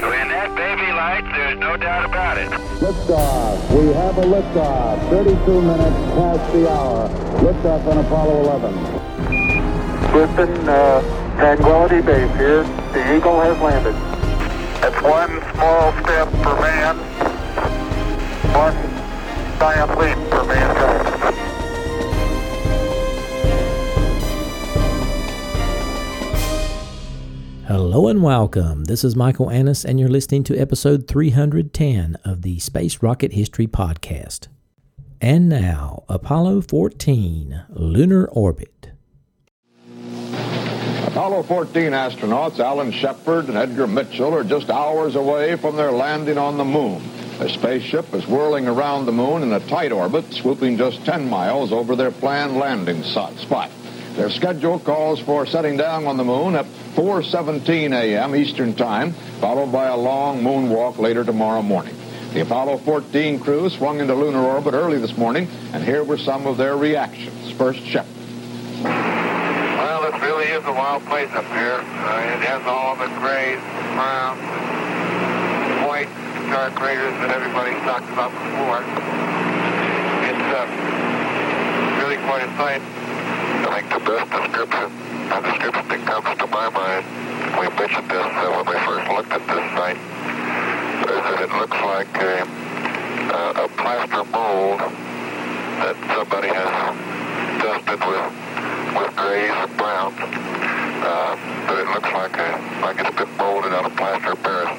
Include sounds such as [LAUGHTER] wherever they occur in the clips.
When that baby lights, there's no doubt about it. Liftoff. We have a liftoff. 32 minutes past the hour. Liftoff on Apollo 11. Houston, uh, Tranquility Base here. The Eagle has landed. It's one small step for man, one giant leap for mankind. Hello and welcome. This is Michael Annis, and you're listening to episode 310 of the Space Rocket History Podcast. And now, Apollo 14 Lunar Orbit. Apollo 14 astronauts Alan Shepard and Edgar Mitchell are just hours away from their landing on the moon. The spaceship is whirling around the moon in a tight orbit, swooping just 10 miles over their planned landing spot. Their schedule calls for setting down on the moon at 4.17 a.m. Eastern Time, followed by a long moonwalk later tomorrow morning. The Apollo 14 crew swung into lunar orbit early this morning, and here were some of their reactions. First, Shepard. Well, it really is a wild place up here. Uh, it has all the grays, browns, white star craters that everybody's talked about before. It's uh, really quite a sight. I think the best description, the description that comes to my mind, we mentioned this uh, when we first looked at this site, is that it looks like a, uh, a plaster mold that somebody has dusted with with grays and browns. Uh, but it looks like a like it's been molded out of plaster of Paris.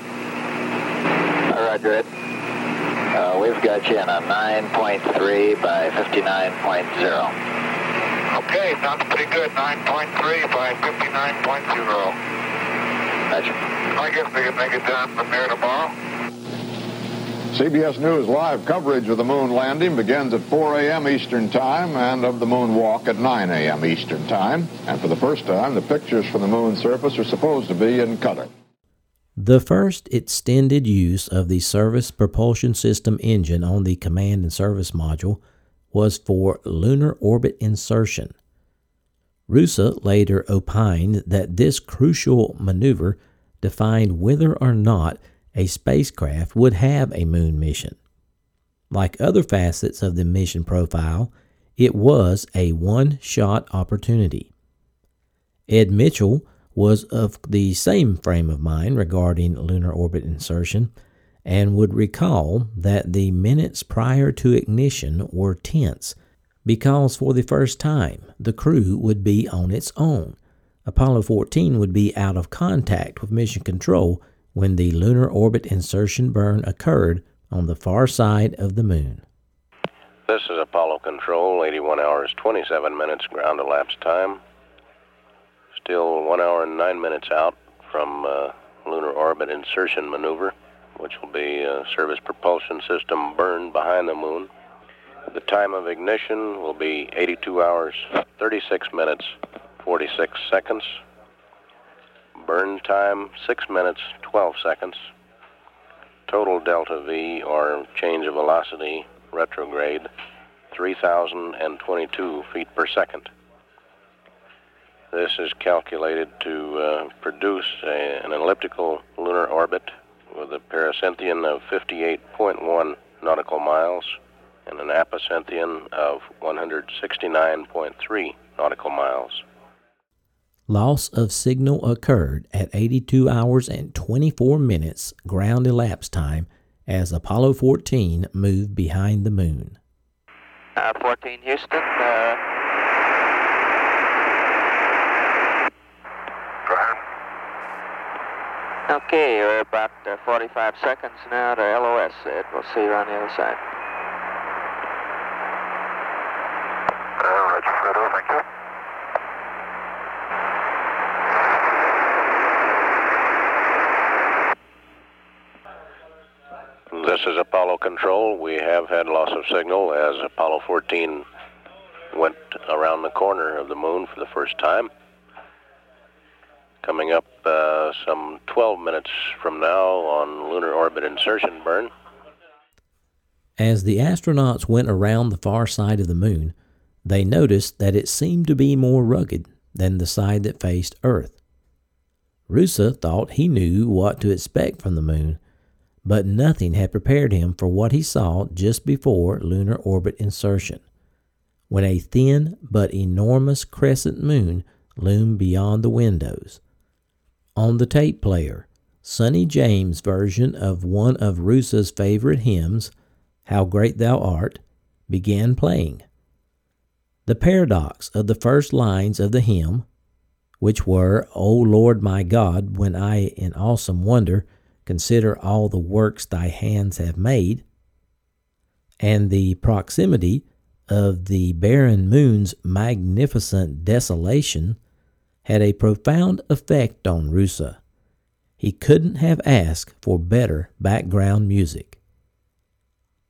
Roger it. Uh, we've got you in a 9.3 by 59.0. Okay, sounds pretty good. 9.3 by 59.0. Roger. I guess they can make it down from there tomorrow. CBS News live coverage of the moon landing begins at 4 a.m. Eastern Time and of the moonwalk at 9 a.m. Eastern Time. And for the first time, the pictures from the moon's surface are supposed to be in color. The first extended use of the Service Propulsion System engine on the Command and Service Module was for lunar orbit insertion. Roosa later opined that this crucial maneuver defined whether or not a spacecraft would have a moon mission. Like other facets of the mission profile, it was a one shot opportunity. Ed Mitchell was of the same frame of mind regarding lunar orbit insertion and would recall that the minutes prior to ignition were tense because for the first time the crew would be on its own. Apollo 14 would be out of contact with mission control when the lunar orbit insertion burn occurred on the far side of the moon. This is Apollo Control, 81 hours 27 minutes ground elapsed time. Still 1 hour and 9 minutes out from uh, lunar orbit insertion maneuver, which will be a service propulsion system burned behind the moon. The time of ignition will be 82 hours 36 minutes 46 seconds. Burn time 6 minutes 12 seconds. Total delta V or change of velocity retrograde 3,022 feet per second. This is calculated to uh, produce a, an elliptical lunar orbit with a pericynthion of 58.1 nautical miles and an apocynthion of 169.3 nautical miles. Loss of signal occurred at 82 hours and 24 minutes ground elapsed time as Apollo 14 moved behind the moon. Uh, 14 Houston. Uh, okay, we're about uh, 45 seconds now to LOS. Ed. We'll see you on the other side. Uh, Roger, Fredo, thank you. This is Apollo Control. We have had loss of signal as Apollo 14 went around the corner of the moon for the first time. Coming up some 12 minutes from now on lunar orbit insertion burn. As the astronauts went around the far side of the moon, they noticed that it seemed to be more rugged than the side that faced Earth. Roosa thought he knew what to expect from the moon, but nothing had prepared him for what he saw just before lunar orbit insertion, when a thin but enormous crescent moon loomed beyond the windows. On the tape player, Sonny James' version of one of Roosa's favorite hymns, How Great Thou Art, began playing. The paradox of the first lines of the hymn, which were, O Lord my God, when I in awesome wonder consider all the works thy hands have made, and the proximity of the barren moon's magnificent desolation had a profound effect on Roosa. He couldn't have asked for better background music.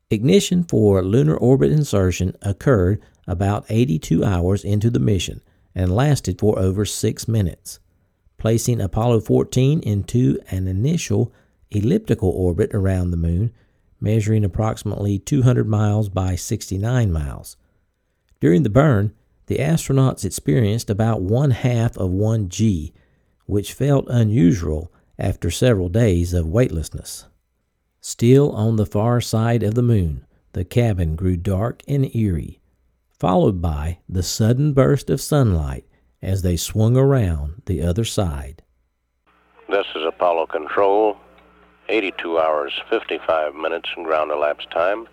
Ignition for lunar orbit insertion occurred about 82 hours into the mission and lasted for over six minutes, placing Apollo 14 into an initial elliptical orbit around the moon, measuring approximately 200 miles by 69 miles. During the burn, the astronauts experienced about one half of 1 G, which felt unusual after several days of weightlessness. Still on the far side of the moon, the cabin grew dark and eerie, followed by the sudden burst of sunlight as they swung around the other side. This is Apollo Control. 82 hours, 55 minutes in ground elapsed time.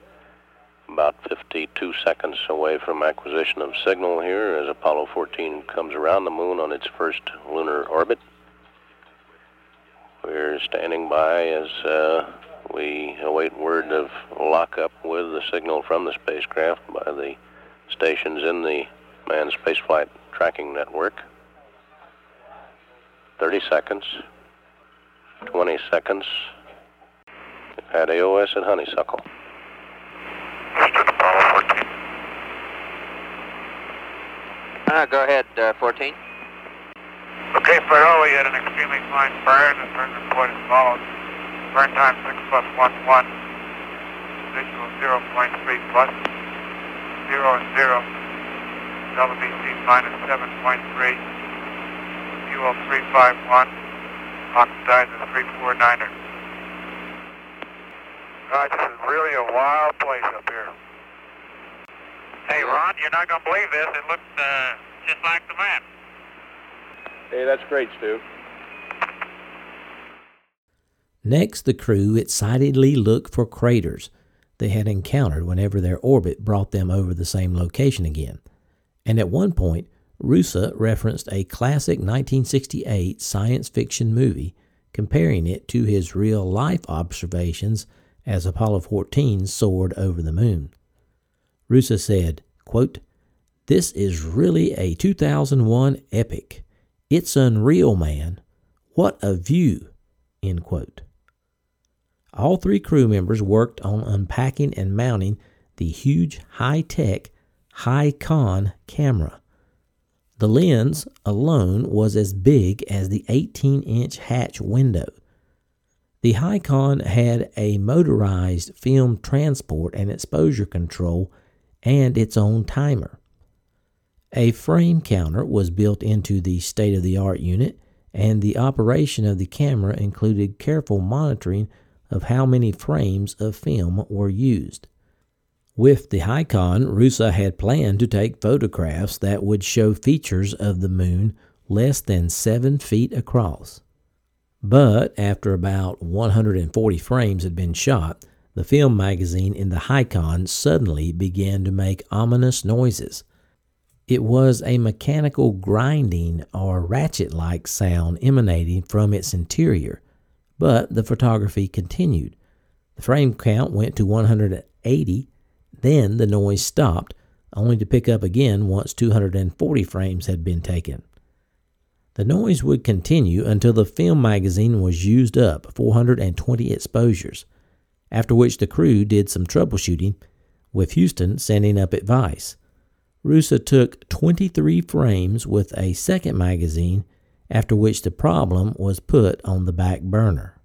About 52 seconds away from acquisition of signal here as Apollo 14 comes around the moon on its first lunar orbit. We're standing by as uh, we await word of lockup with the signal from the spacecraft by the stations in the manned spaceflight tracking network. 30 seconds, 20 seconds, at AOS at Honeysuckle. Houston, Apollo 14. Uh, go ahead, uh, 14. Okay, we had an extremely fine burn. The burn report as follows. Burn time 6 plus 1, 1. Visual 0.3 plus 0 and 0. WBC minus 7.3. Fuel 351. Oxidizer 349er. God, this is really a wild place up here. Hey, Ron, you're not going to believe this. It looks uh, just like the map. Hey, that's great, Stu. Next, the crew excitedly looked for craters they had encountered whenever their orbit brought them over the same location again. And at one point, Roosa referenced a classic 1968 science fiction movie, comparing it to his real life observations as Apollo 14 soared over the moon. Roosa said, quote, This is really a 2001 epic. It's unreal, man. What a view. End quote. All three crew members worked on unpacking and mounting the huge high tech Hycon camera. The lens alone was as big as the 18 inch hatch window the Hycon had a motorized film transport and exposure control and its own timer. A frame counter was built into the state of the art unit, and the operation of the camera included careful monitoring of how many frames of film were used. With the Hycon, Roosa had planned to take photographs that would show features of the moon less than seven feet across. But after about 140 frames had been shot, the film magazine in the Hycon suddenly began to make ominous noises. It was a mechanical grinding or ratchet like sound emanating from its interior, but the photography continued. The frame count went to 180, then the noise stopped, only to pick up again once 240 frames had been taken. The noise would continue until the film magazine was used up 420 exposures, after which the crew did some troubleshooting, with Houston sending up advice. Roosa took 23 frames with a second magazine, after which the problem was put on the back burner.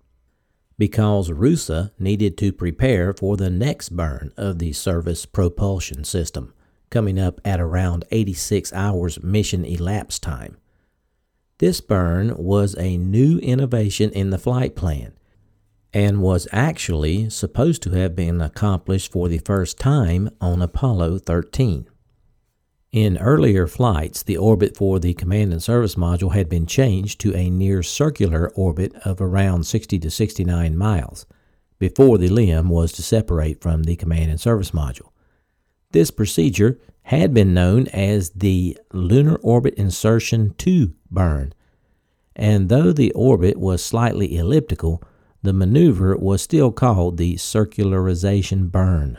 Because Roosa needed to prepare for the next burn of the service propulsion system, coming up at around 86 hours mission elapsed time. This burn was a new innovation in the flight plan and was actually supposed to have been accomplished for the first time on Apollo 13. In earlier flights, the orbit for the command and service module had been changed to a near circular orbit of around 60 to 69 miles before the LEM was to separate from the command and service module. This procedure had been known as the Lunar Orbit Insertion 2 burn, and though the orbit was slightly elliptical, the maneuver was still called the circularization burn.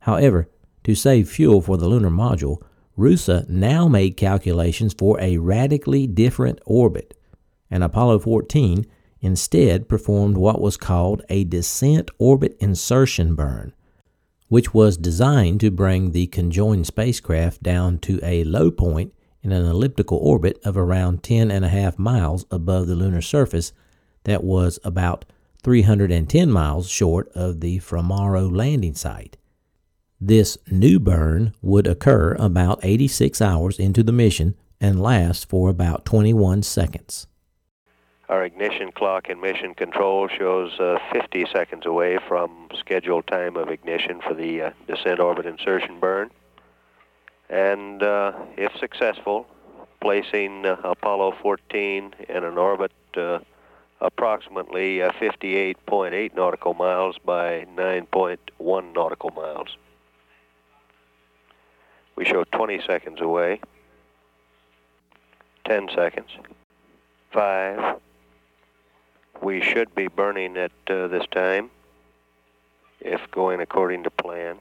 However, to save fuel for the lunar module, Roosa now made calculations for a radically different orbit, and Apollo 14 instead performed what was called a descent orbit insertion burn, which was designed to bring the conjoined spacecraft down to a low point in an elliptical orbit of around 10 and a half miles above the lunar surface that was about 310 miles short of the Fra Mauro landing site. This new burn would occur about 86 hours into the mission and last for about 21 seconds. Our ignition clock in mission control shows uh, 50 seconds away from scheduled time of ignition for the uh, descent orbit insertion burn. And uh, if successful, placing uh, Apollo 14 in an orbit uh, approximately uh, 58.8 nautical miles by 9.1 nautical miles. We show 20 seconds away, 10 seconds, 5. We should be burning at uh, this time if going according to plan.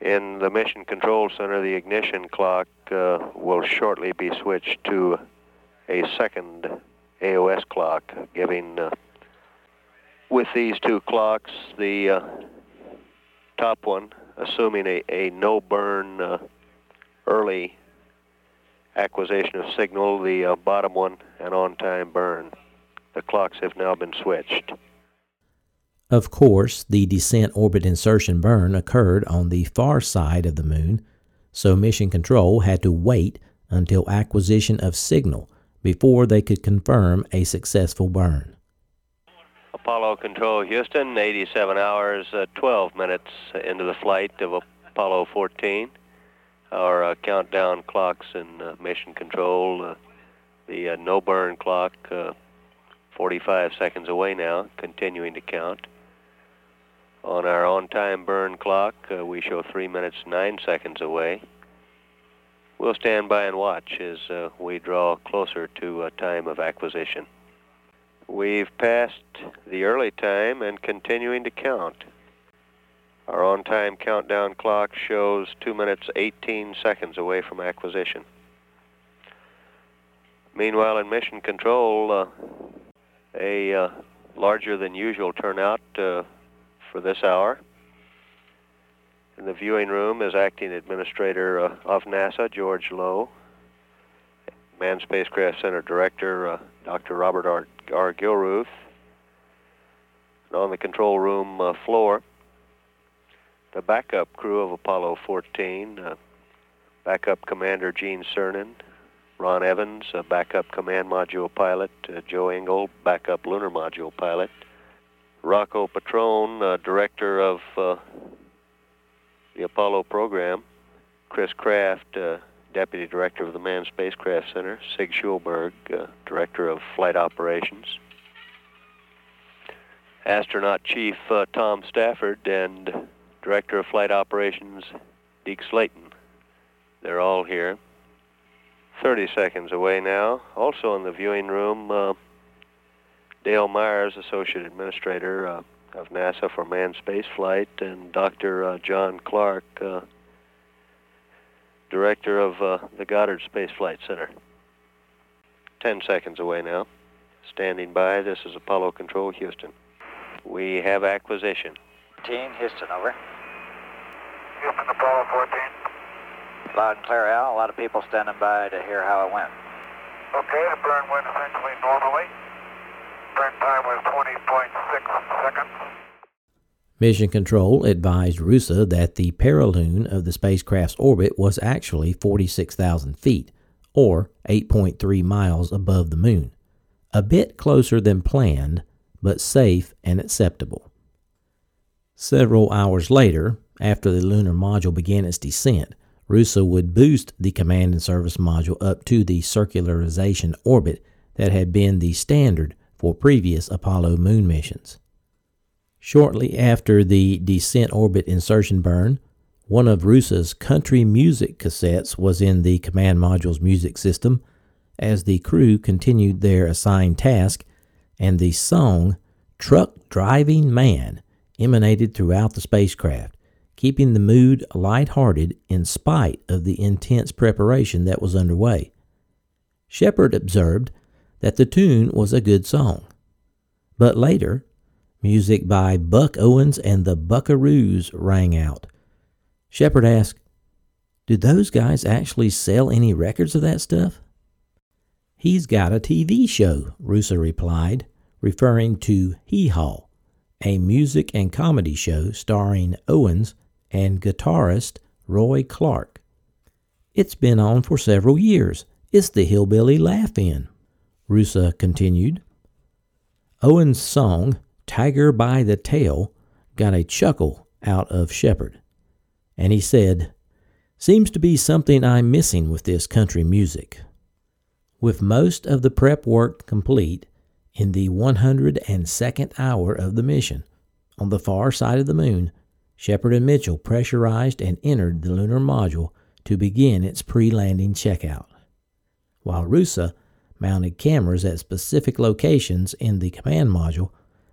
In the Mission Control Center, the ignition clock uh, will shortly be switched to a second AOS clock, giving uh, with these two clocks, the uh, top one, assuming a, a no burn uh, early acquisition of signal, the uh, bottom one, an on time burn. The clocks have now been switched. Of course, the descent orbit insertion burn occurred on the far side of the moon, so Mission Control had to wait until acquisition of signal before they could confirm a successful burn. Apollo Control Houston, 87 hours, uh, 12 minutes into the flight of Apollo 14. Our uh, countdown clocks in uh, mission control, uh, the uh, no burn clock, uh, 45 seconds away now, continuing to count. On our on time burn clock, we show 3 minutes 9 seconds away. We'll stand by and watch as uh, we draw closer to a time of acquisition. We've passed the early time and continuing to count. Our on-time countdown clock shows 2 minutes 18 seconds away from acquisition. Meanwhile, in mission control, uh, a uh, larger than usual turnout uh, for this hour. In the viewing room is Acting Administrator uh, of NASA, George Low, Manned Spacecraft Center Director, uh, Dr. Robert R. R. Gilruth. And on the control room uh, floor, the backup crew of Apollo 14, uh, backup Commander Gene Cernan, Ron Evans, backup command module pilot, uh, Joe Engle, backup lunar module pilot, Rocco Petrone, uh, director of the Apollo program, Chris Kraft, uh, Deputy Director of the Manned Spacecraft Center, Sig Sjoberg, uh, Director of Flight Operations, Astronaut Chief uh, Tom Stafford, and Director of Flight Operations, Deke Slayton. They're all here. 30 seconds away now. Also in the viewing room, uh, Dale Myers, Associate Administrator, uh, of NASA for manned spaceflight, and Dr. Uh, John Clark, uh, director of uh, the Goddard Space Flight Center. Ten seconds away now. Standing by, this is Apollo Control, Houston. We have acquisition. 14, Houston, over. Houston, Apollo 14. Loud and clear, Al. A lot of people standing by to hear how it went. Okay, the burn went essentially normally. Burn time was 20.6 seconds. Mission Control advised Roosa that the perilune of the spacecraft's orbit was actually 46,000 feet, or 8.3 miles above the Moon, a bit closer than planned, but safe and acceptable. Several hours later, after the lunar module began its descent, Roosa would boost the command and service module up to the circularization orbit that had been the standard for previous Apollo moon missions. Shortly after the descent orbit insertion burn, one of Roosa's country music cassettes was in the command module's music system as the crew continued their assigned task, and the song Truck Driving Man emanated throughout the spacecraft, keeping the mood light-hearted in spite of the intense preparation that was underway. Shepard observed that the tune was a good song. But later, music by Buck Owens and the Buckaroos rang out. Shepard asked, Do those guys actually sell any records of that stuff? He's got a TV show, Roosa replied, referring to Hee Haw, a music and comedy show starring Owens and guitarist Roy Clark. It's been on for several years. It's the Hillbilly Laugh-In, Roosa continued. Owens' song, Tiger by the Tail, got a chuckle out of Shepard, and he said, Seems to be something I'm missing with this country music. With most of the prep work complete, in the 102nd hour of the mission, on the far side of the moon, Shepard and Mitchell pressurized and entered the lunar module to begin its pre landing checkout, while Roosa mounted cameras at specific locations in the command module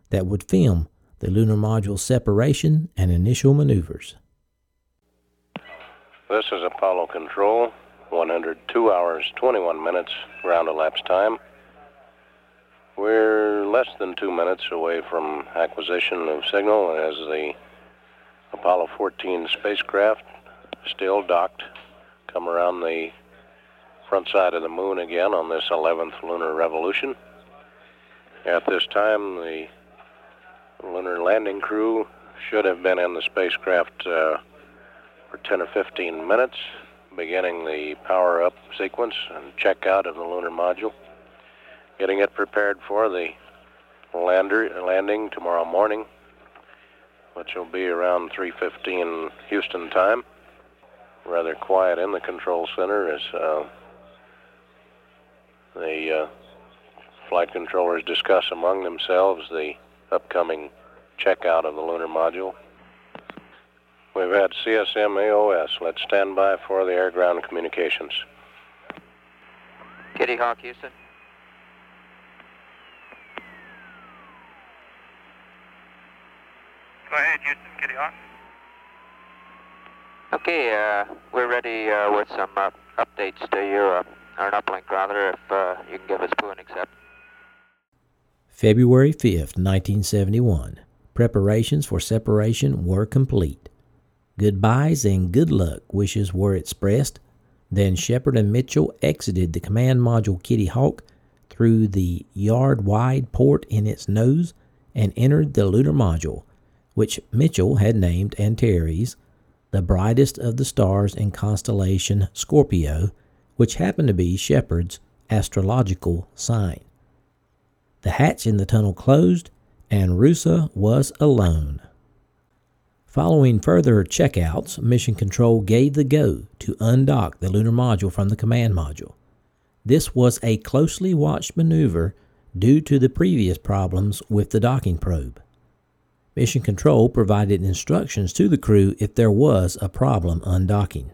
that would film the lunar module separation and initial maneuvers. This is Apollo Control. 102 hours, 21 minutes ground elapsed time. We're less than two minutes away from acquisition of signal as the Apollo 14 spacecraft still docked come around the front side of the moon again on this 11th lunar revolution. At this time, the lunar landing crew should have been in the spacecraft uh, for 10 or 15 minutes beginning the power up sequence and checkout of the lunar module, getting it prepared for the lander landing tomorrow morning, which will be around 3:15 Houston time. Rather quiet in the control center as uh, the uh, flight controllers discuss among themselves the upcoming checkout of the lunar module. We've had CSM AOS. Let's stand by for the air ground communications. Kitty Hawk, Houston. Go ahead, Houston, Kitty Hawk. Okay, uh, we're ready uh, with some uh, updates to you, uh, or an uplink rather, if uh, you can give us P00 and accept. February 5th, 1971. Preparations for separation were complete. Goodbyes and good luck wishes were expressed. Then Shepard and Mitchell exited the command module Kitty Hawk through the yard wide port in its nose and entered the lunar module, which Mitchell had named Antares, the brightest of the stars in constellation Scorpio, which happened to be Shepard's astrological sign. The hatch in the tunnel closed, and Roosa was alone. Following further checkouts, Mission Control gave the go to undock the lunar module from the command module. This was a closely watched maneuver due to the previous problems with the docking probe. Mission Control provided instructions to the crew if there was a problem undocking.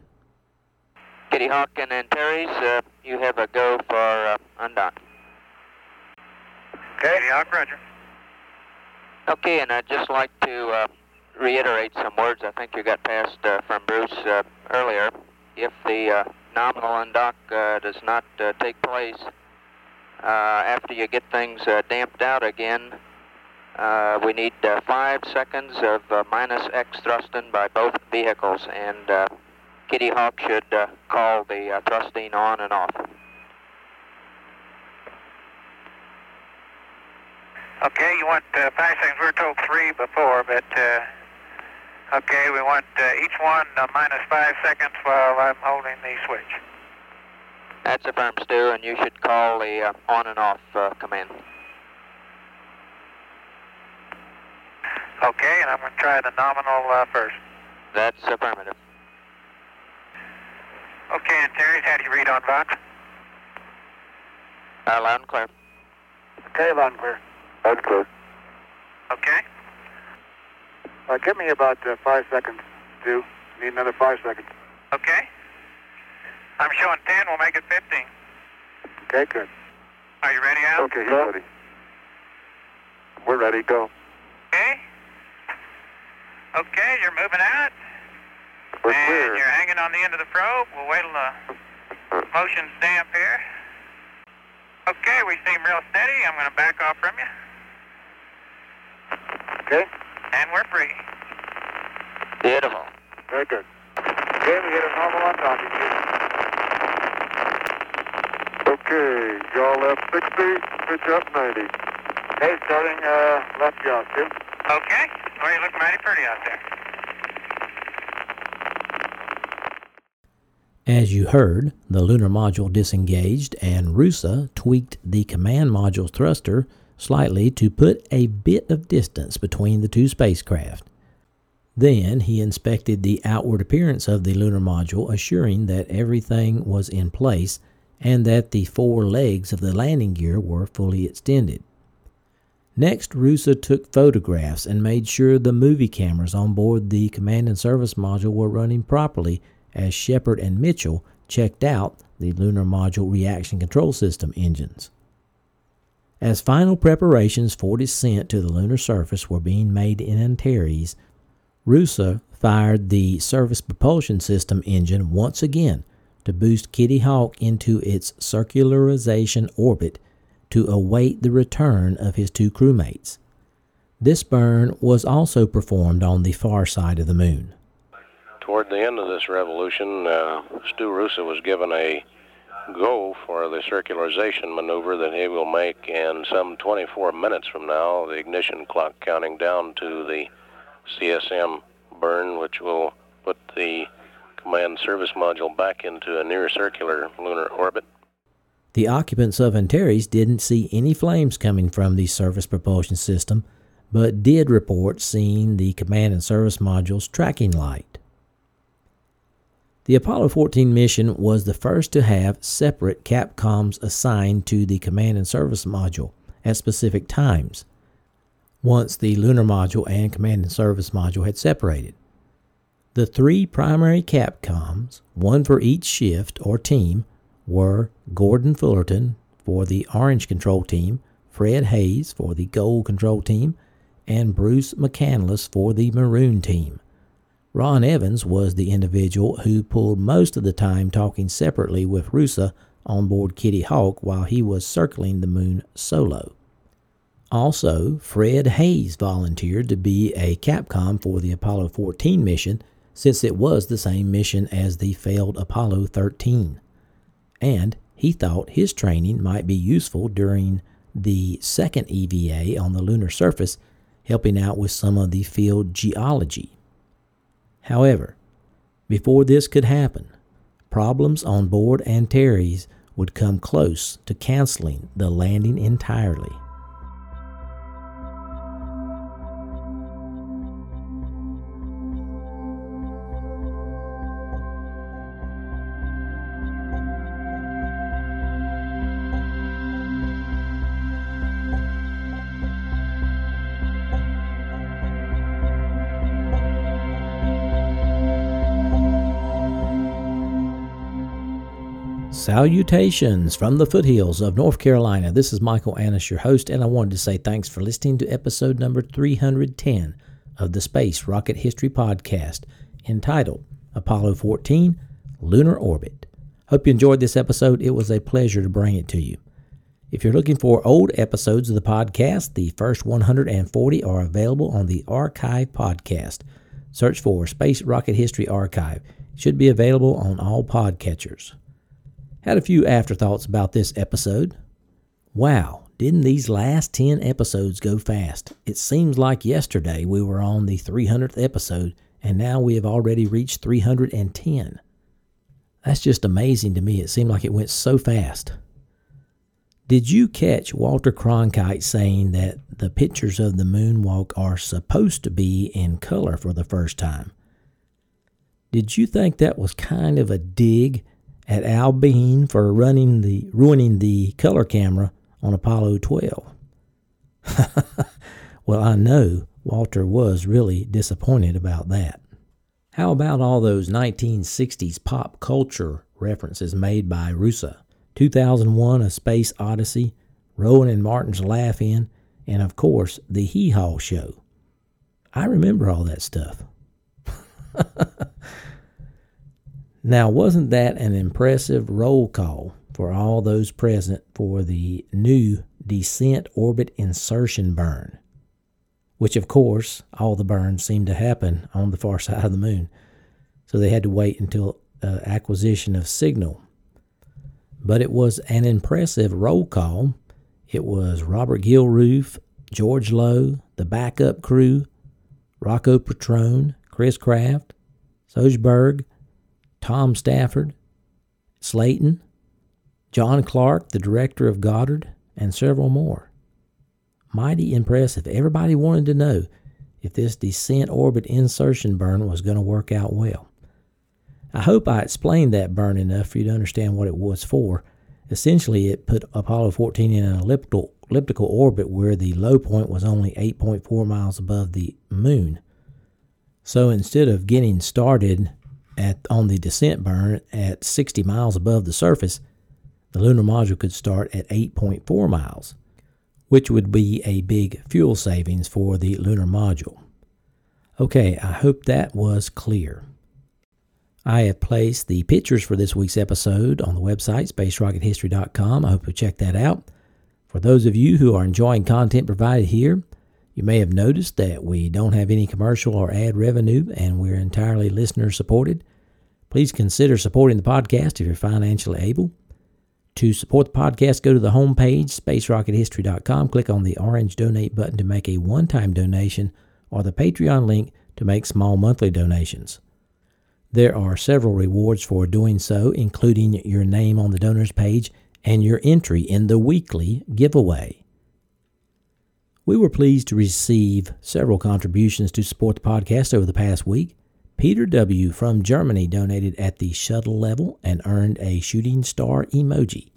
Kitty Hawk and Antares, uh, you have a go for uh, undock. Okay, Kitty Hawk, roger. Okay, and I'd just like to uh, reiterate some words I think you got passed uh, from Bruce uh, earlier. If the uh, nominal undock uh, does not uh, take place uh, after you get things uh, damped out again, uh, we need uh, five seconds of uh, minus X thrusting by both vehicles, and uh, Kitty Hawk should uh, call the uh, thrusting on and off. Okay, you want uh, five seconds. We were told three before, but uh, okay, we want uh, each one uh, minus five seconds while I'm holding the switch. That's affirmed, Stu, and you should call the uh, on and off uh, command. Okay, and I'm going to try the nominal uh, first. That's affirmative. Okay, Antares, how do you read on Vox? Uh, loud and clear. Okay, loud and clear. Loud and clear. Okay. Uh, give me about uh, five seconds, Stu. Need another five seconds. Okay. I'm showing 10. We'll make it 15. Okay, good. Are you ready, Al? Okay, he's ready. We're ready. Go. Okay. Okay, you're moving out. We're and clear. you're hanging on the end of the probe. We'll wait till the motion's damp here. Okay, we seem real steady. I'm going to back off from you. Okay. And we're free. Beautiful. Very good. Okay, we get a normal on docking. Okay, yaw left 60, pitch up 90. Hey, starting uh, left yaw, Stu. Okay. You look mighty pretty out there. As you heard, the lunar module disengaged and Roosa tweaked the command module's thruster slightly to put a bit of distance between the two spacecraft. Then he inspected the outward appearance of the lunar module, assuring that everything was in place and that the four legs of the landing gear were fully extended. Next, Roosa took photographs and made sure the movie cameras on board the command and service module were running properly as Shepard and Mitchell checked out the Lunar Module Reaction Control System engines. As final preparations for descent to the lunar surface were being made in Antares, Roosa fired the Service Propulsion System engine once again to boost Kitty Hawk into its circularization orbit to await the return of his two crewmates. This burn was also performed on the far side of the moon. Toward the end of this revolution, uh, Stu Roosa was given a go for the circularization maneuver that he will make in some 24 minutes from now, the ignition clock counting down to the CSM burn, which will put the command service module back into a near circular lunar orbit. The occupants of Antares didn't see any flames coming from the service propulsion system, but did report seeing the command and service module's tracking light. The Apollo 14 mission was the first to have separate Capcoms assigned to the command and service module at specific times, once the lunar module and command and service module had separated. The three primary Capcoms, one for each shift or team, were Gordon Fullerton for the Orange Control Team, Fred Haise for the Gold Control Team, and Bruce McCandless for the Maroon Team. Ron Evans was the individual who pulled most of the time talking separately with Roosa on board Kitty Hawk while he was circling the moon solo. Also, Fred Haise volunteered to be a Capcom for the Apollo 14 mission since it was the same mission as the failed Apollo 13. And he thought his training might be useful during the second EVA on the lunar surface, helping out with some of the field geology. However, before this could happen, problems on board Antares would come close to canceling the landing entirely. Salutations from the foothills of North Carolina. This is Michael Annis, your host, and I wanted to say thanks for listening to episode number 310 of the Space Rocket History Podcast entitled Apollo 14 Lunar Orbit. Hope you enjoyed this episode. It was a pleasure to bring it to you. If you're looking for old episodes of the podcast, the first 140 are available on the Archive Podcast. Search for Space Rocket History Archive. should be available on all podcatchers. Had a few afterthoughts about this episode. Wow, didn't these last 10 episodes go fast? It seems like yesterday we were on the 300th episode, and now we have already reached 310. That's just amazing to me. It seemed like it went so fast. Did you catch Walter Cronkite saying that the pictures of the moonwalk are supposed to be in color for the first time? Did you think that was kind of a dig at Al Bean for running the ruining the color camera on Apollo 12? [LAUGHS] well, I know Walter was really disappointed about that. How about all those 1960s pop culture references made by Roosa? 2001 A Space Odyssey, Rowan and Martin's Laugh In, and of course, The Hee Haw Show. I remember all that stuff. [LAUGHS] now, wasn't that an impressive roll call for all those present for the new descent orbit insertion burn? Which, of course, all the burns seemed to happen on the far [LAUGHS] side of the moon. So they had to wait until uh, acquisition of signal but it was an impressive roll call. It was Robert Gilruth, George Low, the backup crew, Rocco Petrone, Chris Kraft, Sjoberg, Tom Stafford, Slayton, John Clark, the director of Goddard, and several more. Mighty impressive. Everybody wanted to know if this descent orbit insertion burn was going to work out well. I hope I explained that burn enough for you to understand what it was for. Essentially, it put Apollo 14 in an elliptical, elliptical orbit where the low point was only 8.4 miles above the moon. So instead of getting started at on the descent burn at 60 miles above the surface, the lunar module could start at 8.4 miles, which would be a big fuel savings for the lunar module. Okay, I hope that was clear. I have placed the pictures for this week's episode on the website, spacerockethistory.com. I hope you check that out. For those of you who are enjoying content provided here, you may have noticed that we don't have any commercial or ad revenue and we're entirely listener supported. Please consider supporting the podcast if you're financially able. To support the podcast, go to the homepage, spacerockethistory.com, click on the orange donate button to make a one time donation or the Patreon link to make small monthly donations. There are several rewards for doing so, including your name on the donors page and your entry in the weekly giveaway. We were pleased to receive several contributions to support the podcast over the past week. Peter W. from Germany donated at the shuttle level and earned a shooting star emoji.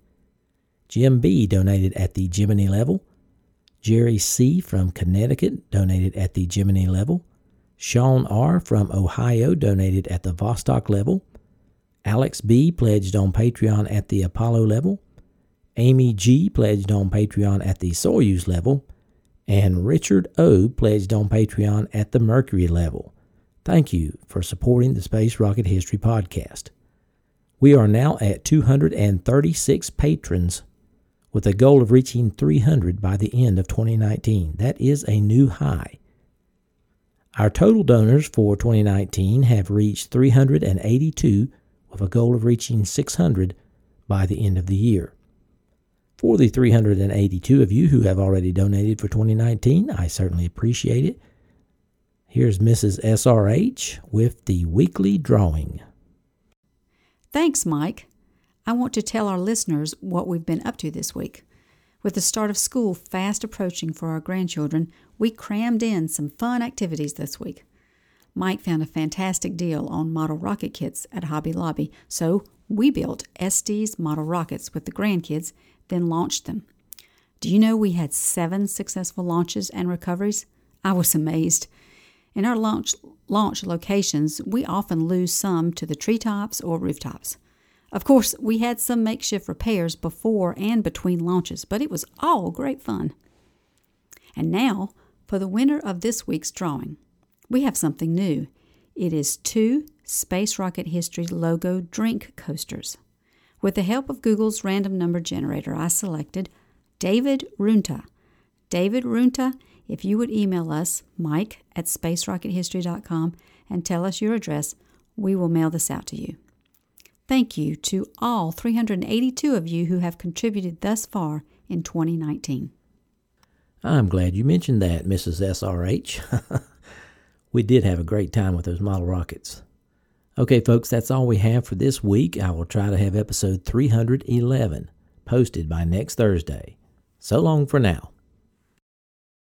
Jim B. donated at the Gemini level. Jerry C. from Connecticut donated at the Gemini level. Sean R. from Ohio donated at the Vostok level. Alex B. pledged on Patreon at the Apollo level. Amy G. pledged on Patreon at the Soyuz level. And Richard O. pledged on Patreon at the Mercury level. Thank you for supporting the Space Rocket History Podcast. We are now at 236 patrons with a goal of reaching 300 by the end of 2019. That is a new high. Our total donors for 2019 have reached 382 with a goal of reaching 600 by the end of the year. For the 382 of you who have already donated for 2019, I certainly appreciate it. Here's Mrs. SRH with the weekly drawing. Thanks, Mike. I want to tell our listeners what we've been up to this week. With the start of school fast approaching for our grandchildren, we crammed in some fun activities this week. Mike found a fantastic deal on model rocket kits at Hobby Lobby, so we built Estes model rockets with the grandkids, then launched them. Do you know we had seven successful launches and recoveries? I was amazed. In our launch, launch locations, we often lose some to the treetops or rooftops. Of course, we had some makeshift repairs before and between launches, but it was all great fun. And now for the winner of this week's drawing. We have something new. It is two Space Rocket History logo drink coasters. With the help of Google's random number generator, I selected David Runta. David Runta, if you would email us, mike at spacerockethistory.com, and tell us your address, We will mail this out to you. Thank you to all 382 of you who have contributed thus far in 2019. I'm glad you mentioned that, Mrs. SRH. [LAUGHS] we did have a great time with those model rockets. Okay, folks, that's all we have for this week. I will try to have episode 311 posted by next Thursday. So long for now.